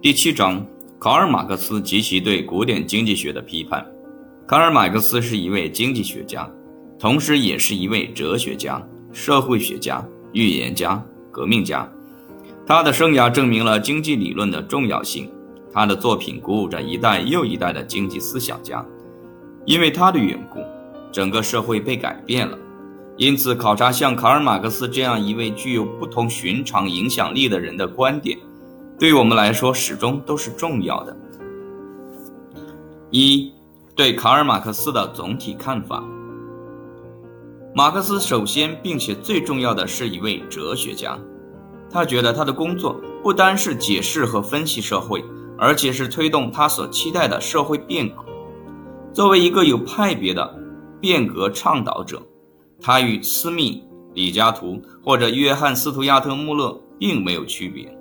第七章：卡尔·马克思及其对古典经济学的批判。卡尔·马克思是一位经济学家，同时也是一位哲学家、社会学家、预言家、革命家。他的生涯证明了经济理论的重要性。他的作品鼓舞着一代又一代的经济思想家。因为他的缘故，整个社会被改变了。因此，考察像卡尔·马克思这样一位具有不同寻常影响力的人的观点。对于我们来说，始终都是重要的。一，对卡尔·马克思的总体看法。马克思首先并且最重要的是一位哲学家，他觉得他的工作不单是解释和分析社会，而且是推动他所期待的社会变革。作为一个有派别的变革倡导者，他与斯密、李嘉图或者约翰·斯图亚特·穆勒并没有区别。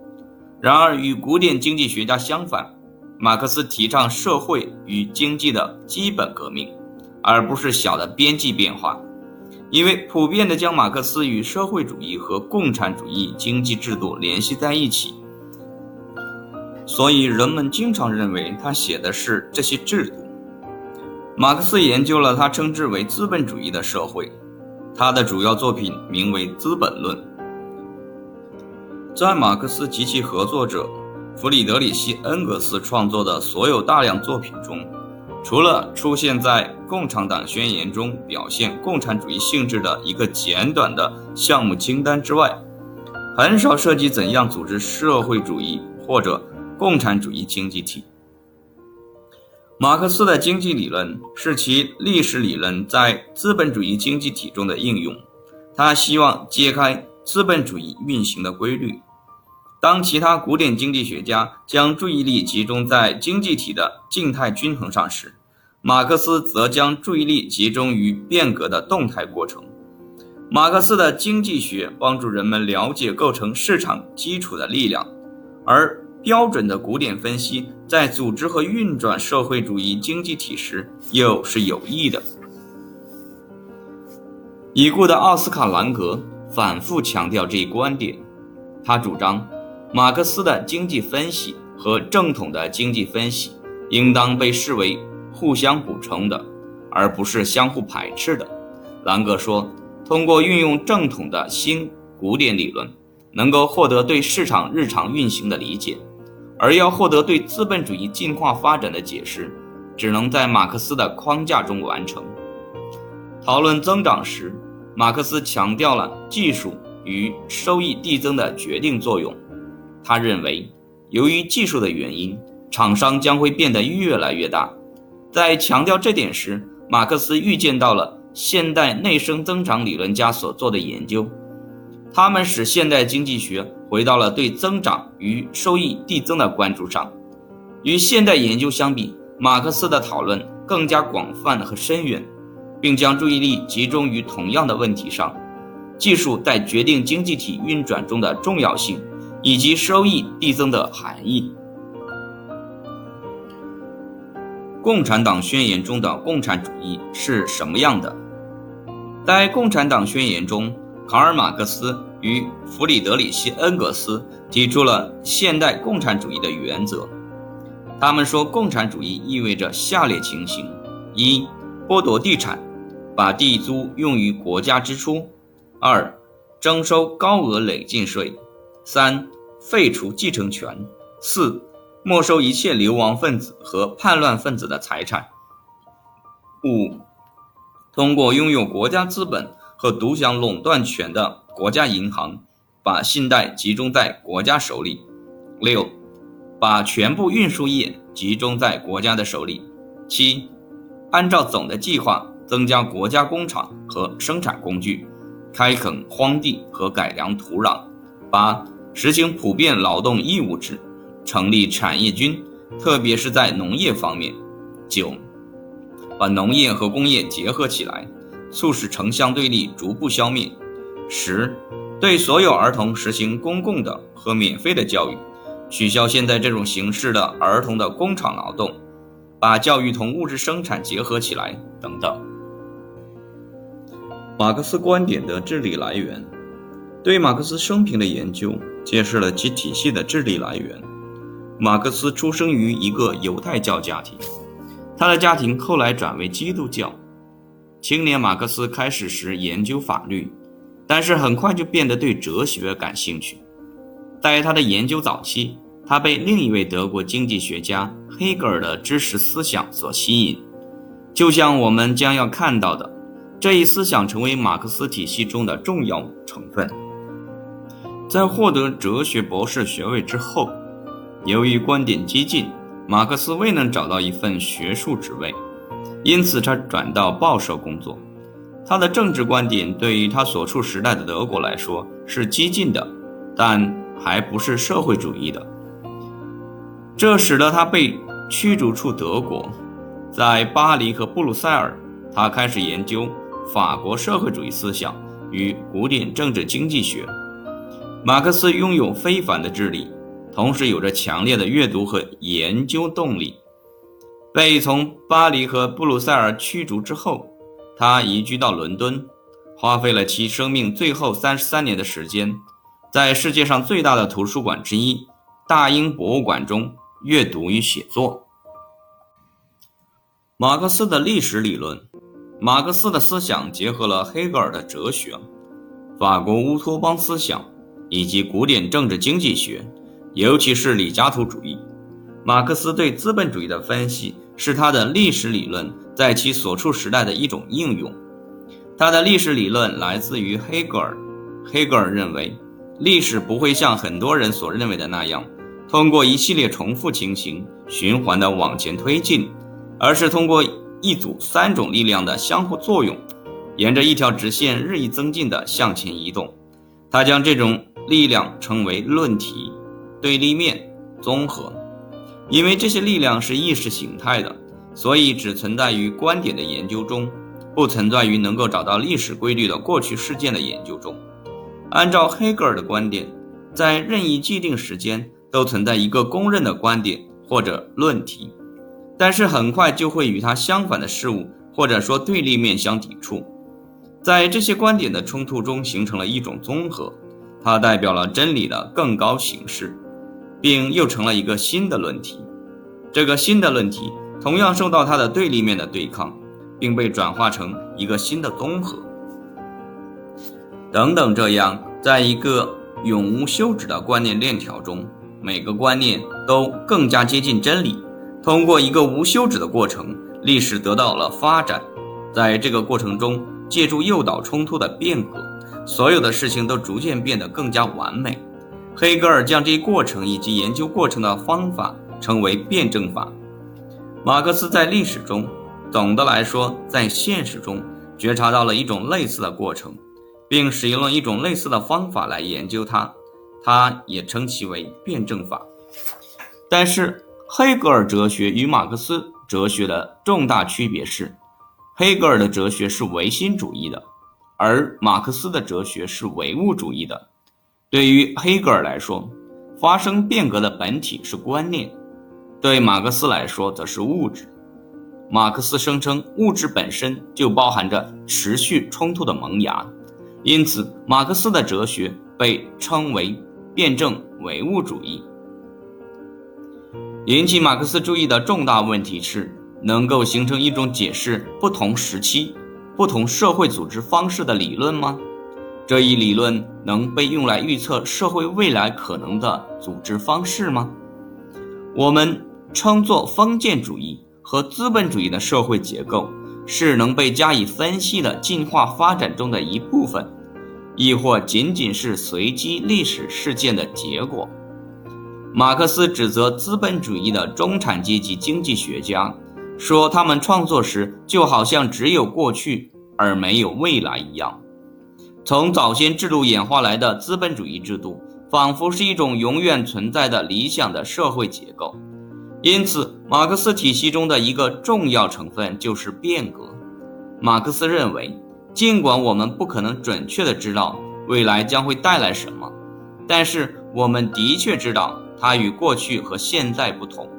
然而，与古典经济学家相反，马克思提倡社会与经济的基本革命，而不是小的边际变化。因为普遍的将马克思与社会主义和共产主义经济制度联系在一起，所以人们经常认为他写的是这些制度。马克思研究了他称之为资本主义的社会，他的主要作品名为《资本论》。在马克思及其合作者弗里德里希·恩格斯创作的所有大量作品中，除了出现在《共产党宣言》中表现共产主义性质的一个简短的项目清单之外，很少涉及怎样组织社会主义或者共产主义经济体。马克思的经济理论是其历史理论在资本主义经济体中的应用，他希望揭开资本主义运行的规律。当其他古典经济学家将注意力集中在经济体的静态均衡上时，马克思则将注意力集中于变革的动态过程。马克思的经济学帮助人们了解构成市场基础的力量，而标准的古典分析在组织和运转社会主义经济体时又是有益的。已故的奥斯卡·兰格反复强调这一观点，他主张。马克思的经济分析和正统的经济分析应当被视为互相补充的，而不是相互排斥的。兰格说：“通过运用正统的新古典理论，能够获得对市场日常运行的理解；而要获得对资本主义进化发展的解释，只能在马克思的框架中完成。”讨论增长时，马克思强调了技术与收益递增的决定作用。他认为，由于技术的原因，厂商将会变得越来越大。在强调这点时，马克思预见到了现代内生增长理论家所做的研究，他们使现代经济学回到了对增长与收益递增的关注上。与现代研究相比，马克思的讨论更加广泛和深远，并将注意力集中于同样的问题上：技术在决定经济体运转中的重要性。以及收益递增的含义。共产党宣言中的共产主义是什么样的？在共产党宣言中，卡尔·马克思与弗里德里希·恩格斯提出了现代共产主义的原则。他们说，共产主义意味着下列情形：一、剥夺地产，把地租用于国家支出；二、征收高额累进税。三、废除继承权；四、没收一切流亡分子和叛乱分子的财产；五、通过拥有国家资本和独享垄断权的国家银行，把信贷集中在国家手里；六、把全部运输业集中在国家的手里；七、按照总的计划增加国家工厂和生产工具，开垦荒地和改良土壤；八。实行普遍劳动义务制，成立产业军，特别是在农业方面。九，把农业和工业结合起来，促使城乡对立逐步消灭。十，对所有儿童实行公共的和免费的教育，取消现在这种形式的儿童的工厂劳动，把教育同物质生产结合起来，等等。马克思观点的智力来源。对马克思生平的研究揭示了其体系的智力来源。马克思出生于一个犹太教家庭，他的家庭后来转为基督教。青年马克思开始时研究法律，但是很快就变得对哲学感兴趣。在他的研究早期，他被另一位德国经济学家黑格尔的知识思想所吸引，就像我们将要看到的，这一思想成为马克思体系中的重要成分。在获得哲学博士学位之后，由于观点激进，马克思未能找到一份学术职位。因此，他转到报社工作。他的政治观点对于他所处时代的德国来说是激进的，但还不是社会主义的。这使得他被驱逐出德国。在巴黎和布鲁塞尔，他开始研究法国社会主义思想与古典政治经济学。马克思拥有非凡的智力，同时有着强烈的阅读和研究动力。被从巴黎和布鲁塞尔驱逐之后，他移居到伦敦，花费了其生命最后三十三年的时间，在世界上最大的图书馆之一——大英博物馆中阅读与写作。马克思的历史理论，马克思的思想结合了黑格尔的哲学、法国乌托邦思想以及古典政治经济学，尤其是李嘉图主义。马克思对资本主义的分析。是他的历史理论在其所处时代的一种应用。他的历史理论来自于黑格尔。黑格尔认为，历史不会像很多人所认为的那样，通过一系列重复情形循环的往前推进，而是通过一组三种力量的相互作用，沿着一条直线日益增进的向前移动。他将这种力量称为论题、对立面、综合。因为这些力量是意识形态的，所以只存在于观点的研究中，不存在于能够找到历史规律的过去事件的研究中。按照黑格尔的观点，在任意既定时间都存在一个公认的观点或者论题，但是很快就会与它相反的事物或者说对立面相抵触，在这些观点的冲突中形成了一种综合，它代表了真理的更高形式。并又成了一个新的论题，这个新的论题同样受到它的对立面的对抗，并被转化成一个新的综合。等等，这样，在一个永无休止的观念链条中，每个观念都更加接近真理。通过一个无休止的过程，历史得到了发展。在这个过程中，借助诱导冲突的变革，所有的事情都逐渐变得更加完美。黑格尔将这一过程以及研究过程的方法称为辩证法。马克思在历史中，总的来说，在现实中觉察到了一种类似的过程，并使用了一种类似的方法来研究它，他也称其为辩证法。但是，黑格尔哲学与马克思哲学的重大区别是，黑格尔的哲学是唯心主义的，而马克思的哲学是唯物主义的。对于黑格尔来说，发生变革的本体是观念；对马克思来说，则是物质。马克思声称，物质本身就包含着持续冲突的萌芽，因此，马克思的哲学被称为辩证唯物主义。引起马克思注意的重大问题是，能够形成一种解释不同时期、不同社会组织方式的理论吗？这一理论能被用来预测社会未来可能的组织方式吗？我们称作封建主义和资本主义的社会结构是能被加以分析的进化发展中的一部分，亦或仅仅是随机历史事件的结果？马克思指责资本主义的中产阶级经济学家，说他们创作时就好像只有过去而没有未来一样。从早先制度演化来的资本主义制度，仿佛是一种永远存在的理想的社会结构。因此，马克思体系中的一个重要成分就是变革。马克思认为，尽管我们不可能准确地知道未来将会带来什么，但是我们的确知道它与过去和现在不同。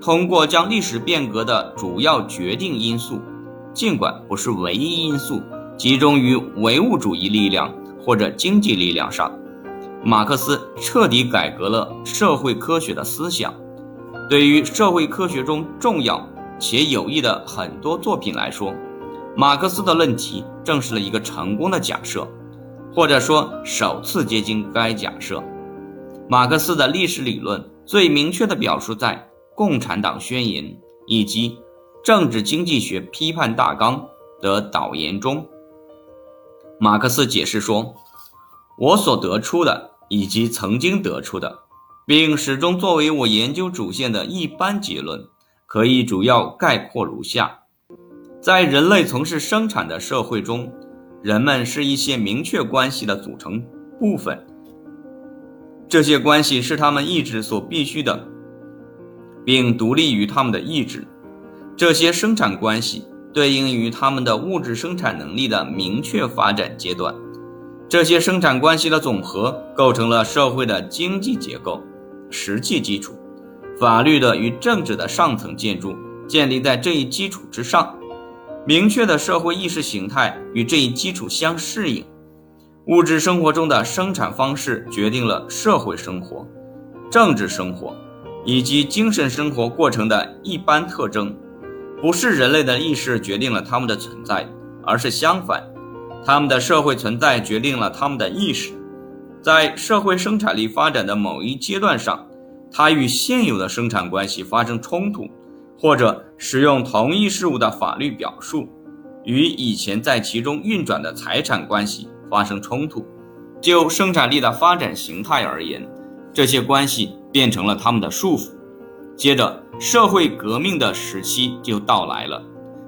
通过将历史变革的主要决定因素，尽管不是唯一因素。集中于唯物主义力量或者经济力量上，马克思彻底改革了社会科学的思想。对于社会科学中重要且有益的很多作品来说，马克思的论题证实了一个成功的假设，或者说首次接近该假设。马克思的历史理论最明确地表述在《共产党宣言》以及《政治经济学批判大纲》的导言中。马克思解释说：“我所得出的以及曾经得出的，并始终作为我研究主线的一般结论，可以主要概括如下：在人类从事生产的社会中，人们是一些明确关系的组成部分，这些关系是他们意志所必须的，并独立于他们的意志。这些生产关系。”对应于他们的物质生产能力的明确发展阶段，这些生产关系的总和构成了社会的经济结构实际基础。法律的与政治的上层建筑建立在这一基础之上。明确的社会意识形态与这一基础相适应。物质生活中的生产方式决定了社会生活、政治生活以及精神生活过程的一般特征。不是人类的意识决定了他们的存在，而是相反，他们的社会存在决定了他们的意识。在社会生产力发展的某一阶段上，它与现有的生产关系发生冲突，或者使用同一事物的法律表述，与以前在其中运转的财产关系发生冲突。就生产力的发展形态而言，这些关系变成了他们的束缚。接着，社会革命的时期就到来了。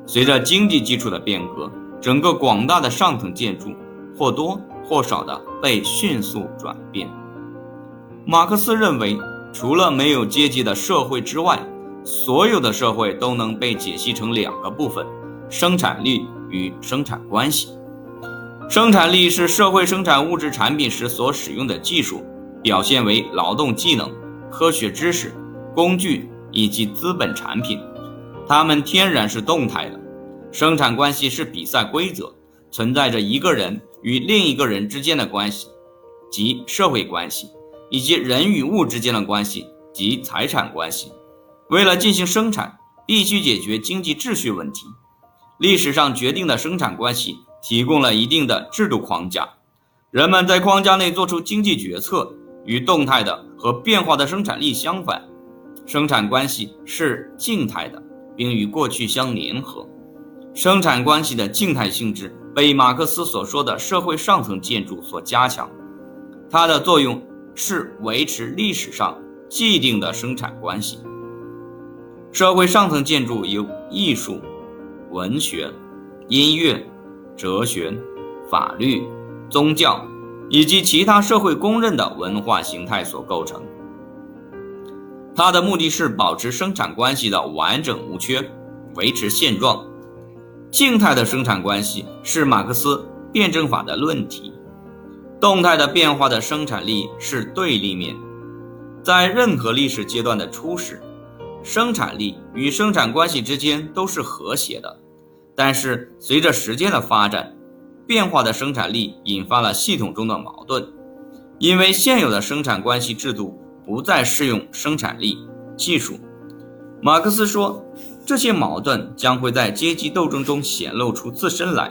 随着经济基础的变革，整个广大的上层建筑或多或少的被迅速转变。马克思认为，除了没有阶级的社会之外，所有的社会都能被解析成两个部分：生产力与生产关系。生产力是社会生产物质产品时所使用的技术，表现为劳动技能、科学知识。工具以及资本产品，它们天然是动态的。生产关系是比赛规则，存在着一个人与另一个人之间的关系，即社会关系，以及人与物之间的关系，即财产关系。为了进行生产，必须解决经济秩序问题。历史上决定的生产关系提供了一定的制度框架，人们在框架内做出经济决策。与动态的和变化的生产力相反。生产关系是静态的，并与过去相联合。生产关系的静态性质被马克思所说的社会上层建筑所加强，它的作用是维持历史上既定的生产关系。社会上层建筑由艺术、文学、音乐、哲学、法律、宗教以及其他社会公认的文化形态所构成。它的目的是保持生产关系的完整无缺，维持现状。静态的生产关系是马克思辩证法的论题，动态的变化的生产力是对立面。在任何历史阶段的初始，生产力与生产关系之间都是和谐的，但是随着时间的发展，变化的生产力引发了系统中的矛盾，因为现有的生产关系制度。不再适用生产力技术，马克思说，这些矛盾将会在阶级斗争中显露出自身来，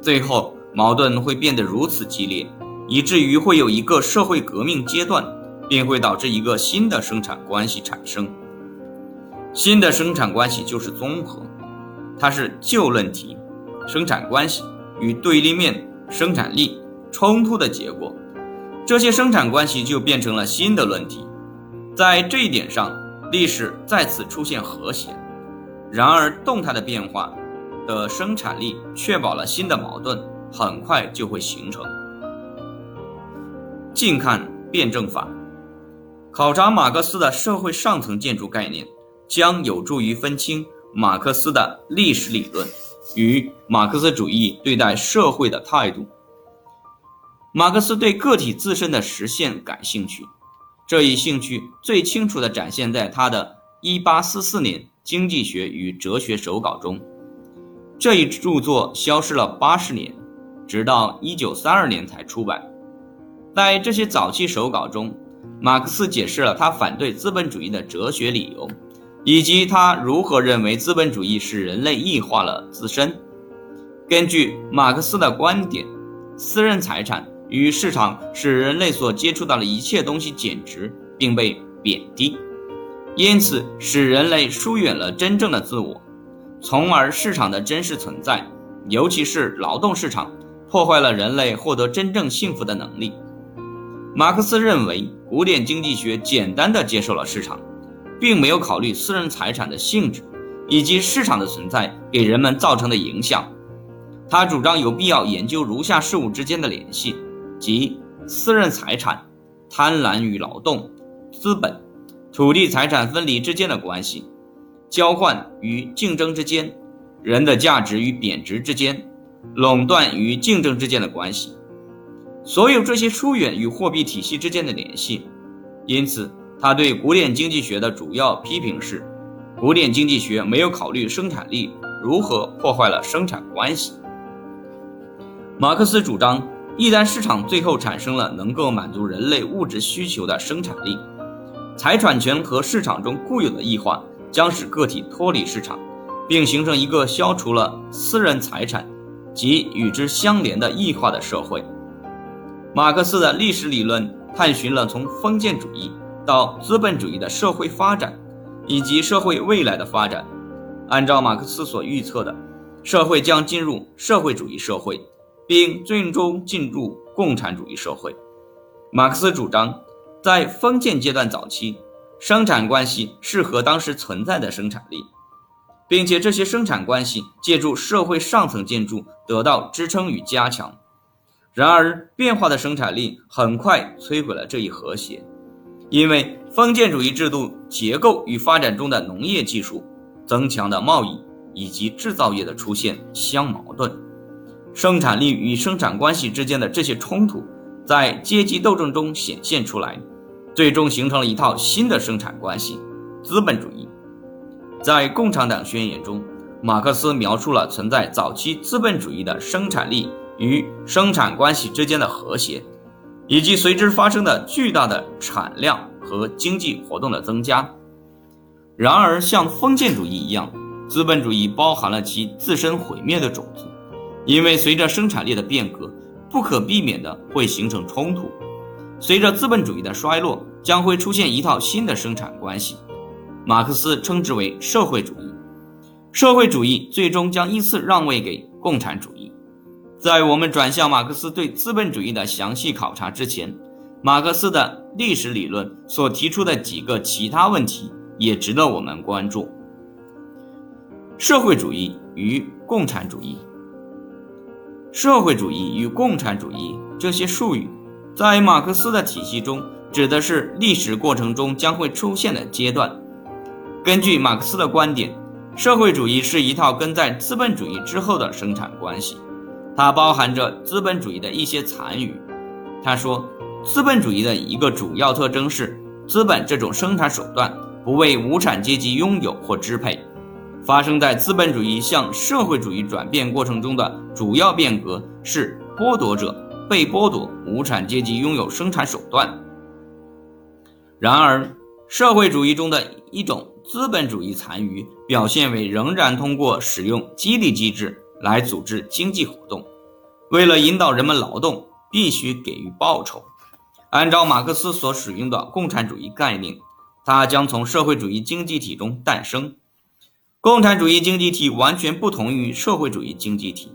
最后矛盾会变得如此激烈，以至于会有一个社会革命阶段，并会导致一个新的生产关系产生。新的生产关系就是综合，它是旧论题生产关系与对立面生产力冲突的结果，这些生产关系就变成了新的论题。在这一点上，历史再次出现和谐。然而，动态的变化的生产力确保了新的矛盾很快就会形成。近看辩证法，考察马克思的社会上层建筑概念，将有助于分清马克思的历史理论与马克思主义对待社会的态度。马克思对个体自身的实现感兴趣。这一兴趣最清楚地展现在他的1844年《经济学与哲学手稿》中。这一著作消失了八十年，直到1932年才出版。在这些早期手稿中，马克思解释了他反对资本主义的哲学理由，以及他如何认为资本主义使人类异化了自身。根据马克思的观点，私人财产与市场使人类所接触到的一切东西减值并被贬低，因此使人类疏远了真正的自我，从而市场的真实存在，尤其是劳动市场，破坏了人类获得真正幸福的能力。马克思认为，古典经济学简单的接受了市场，并没有考虑私人财产的性质以及市场的存在给人们造成的影响。他主张有必要研究如下事物之间的联系，即私人财产、贪婪与劳动、资本、土地财产分离之间的关系、交换与竞争之间、人的价值与贬值之间、垄断与竞争之间的关系。所有这些疏远与货币体系之间的联系。因此，他对古典经济学的主要批评是：古典经济学没有考虑生产力如何破坏了生产关系。马克思主张，一旦市场最后产生了能够满足人类物质需求的生产力，财产权和市场中固有的异化将使个体脱离市场，并形成一个消除了私人财产及与之相连的异化的社会。马克思的历史理论探寻了从封建主义到资本主义的社会发展，以及社会未来的发展。按照马克思所预测的，社会将进入社会主义社会。并最终进入共产主义社会。马克思主张，在封建阶段早期，生产关系适合当时存在的生产力，并且这些生产关系借助社会上层建筑得到支撑与加强。然而，变化的生产力很快摧毁了这一和谐，因为封建主义制度结构与发展中的农业技术、增强的贸易以及制造业的出现相矛盾。生产力与生产关系之间的这些冲突，在阶级斗争中显现出来，最终形成了一套新的生产关系——资本主义。在《共产党宣言》中，马克思描述了存在早期资本主义的生产力与生产关系之间的和谐，以及随之发生的巨大的产量和经济活动的增加。然而，像封建主义一样，资本主义包含了其自身毁灭的种子。因为随着生产力的变革，不可避免的会形成冲突。随着资本主义的衰落，将会出现一套新的生产关系，马克思称之为社会主义。社会主义最终将依次让位给共产主义。在我们转向马克思对资本主义的详细考察之前，马克思的历史理论所提出的几个其他问题也值得我们关注：社会主义与共产主义。社会主义与共产主义这些术语，在马克思的体系中，指的是历史过程中将会出现的阶段。根据马克思的观点，社会主义是一套跟在资本主义之后的生产关系，它包含着资本主义的一些残余。他说，资本主义的一个主要特征是，资本这种生产手段不为无产阶级拥有或支配。发生在资本主义向社会主义转变过程中的主要变革是剥夺者被剥夺无产阶级拥有生产手段。然而，社会主义中的一种资本主义残余表现为仍然通过使用激励机制来组织经济活动，为了引导人们劳动，必须给予报酬。按照马克思所使用的共产主义概念，它将从社会主义经济体中诞生。共产主义经济体完全不同于社会主义经济体，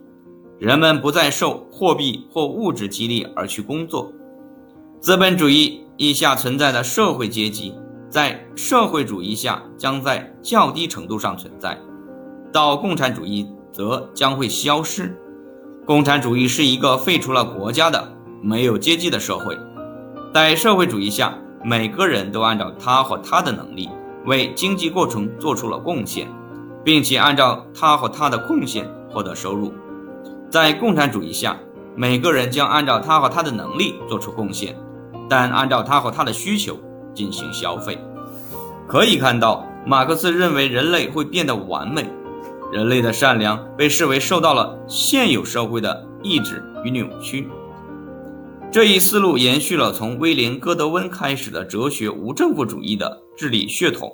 人们不再受货币或物质激励而去工作。资本主义以下存在的社会阶级，在社会主义下将在较低程度上存在，到共产主义则将会消失。共产主义是一个废除了国家的、没有阶级的社会，在社会主义下，每个人都按照他和他的能力为经济过程做出了贡献。并且按照他和他的贡献获得收入，在共产主义下，每个人将按照他和他的能力做出贡献，但按照他和他的需求进行消费。可以看到，马克思认为人类会变得完美，人类的善良被视为受到了现有社会的抑制与扭曲。这一思路延续了从威廉·戈德温开始的哲学无政府主义的治理血统。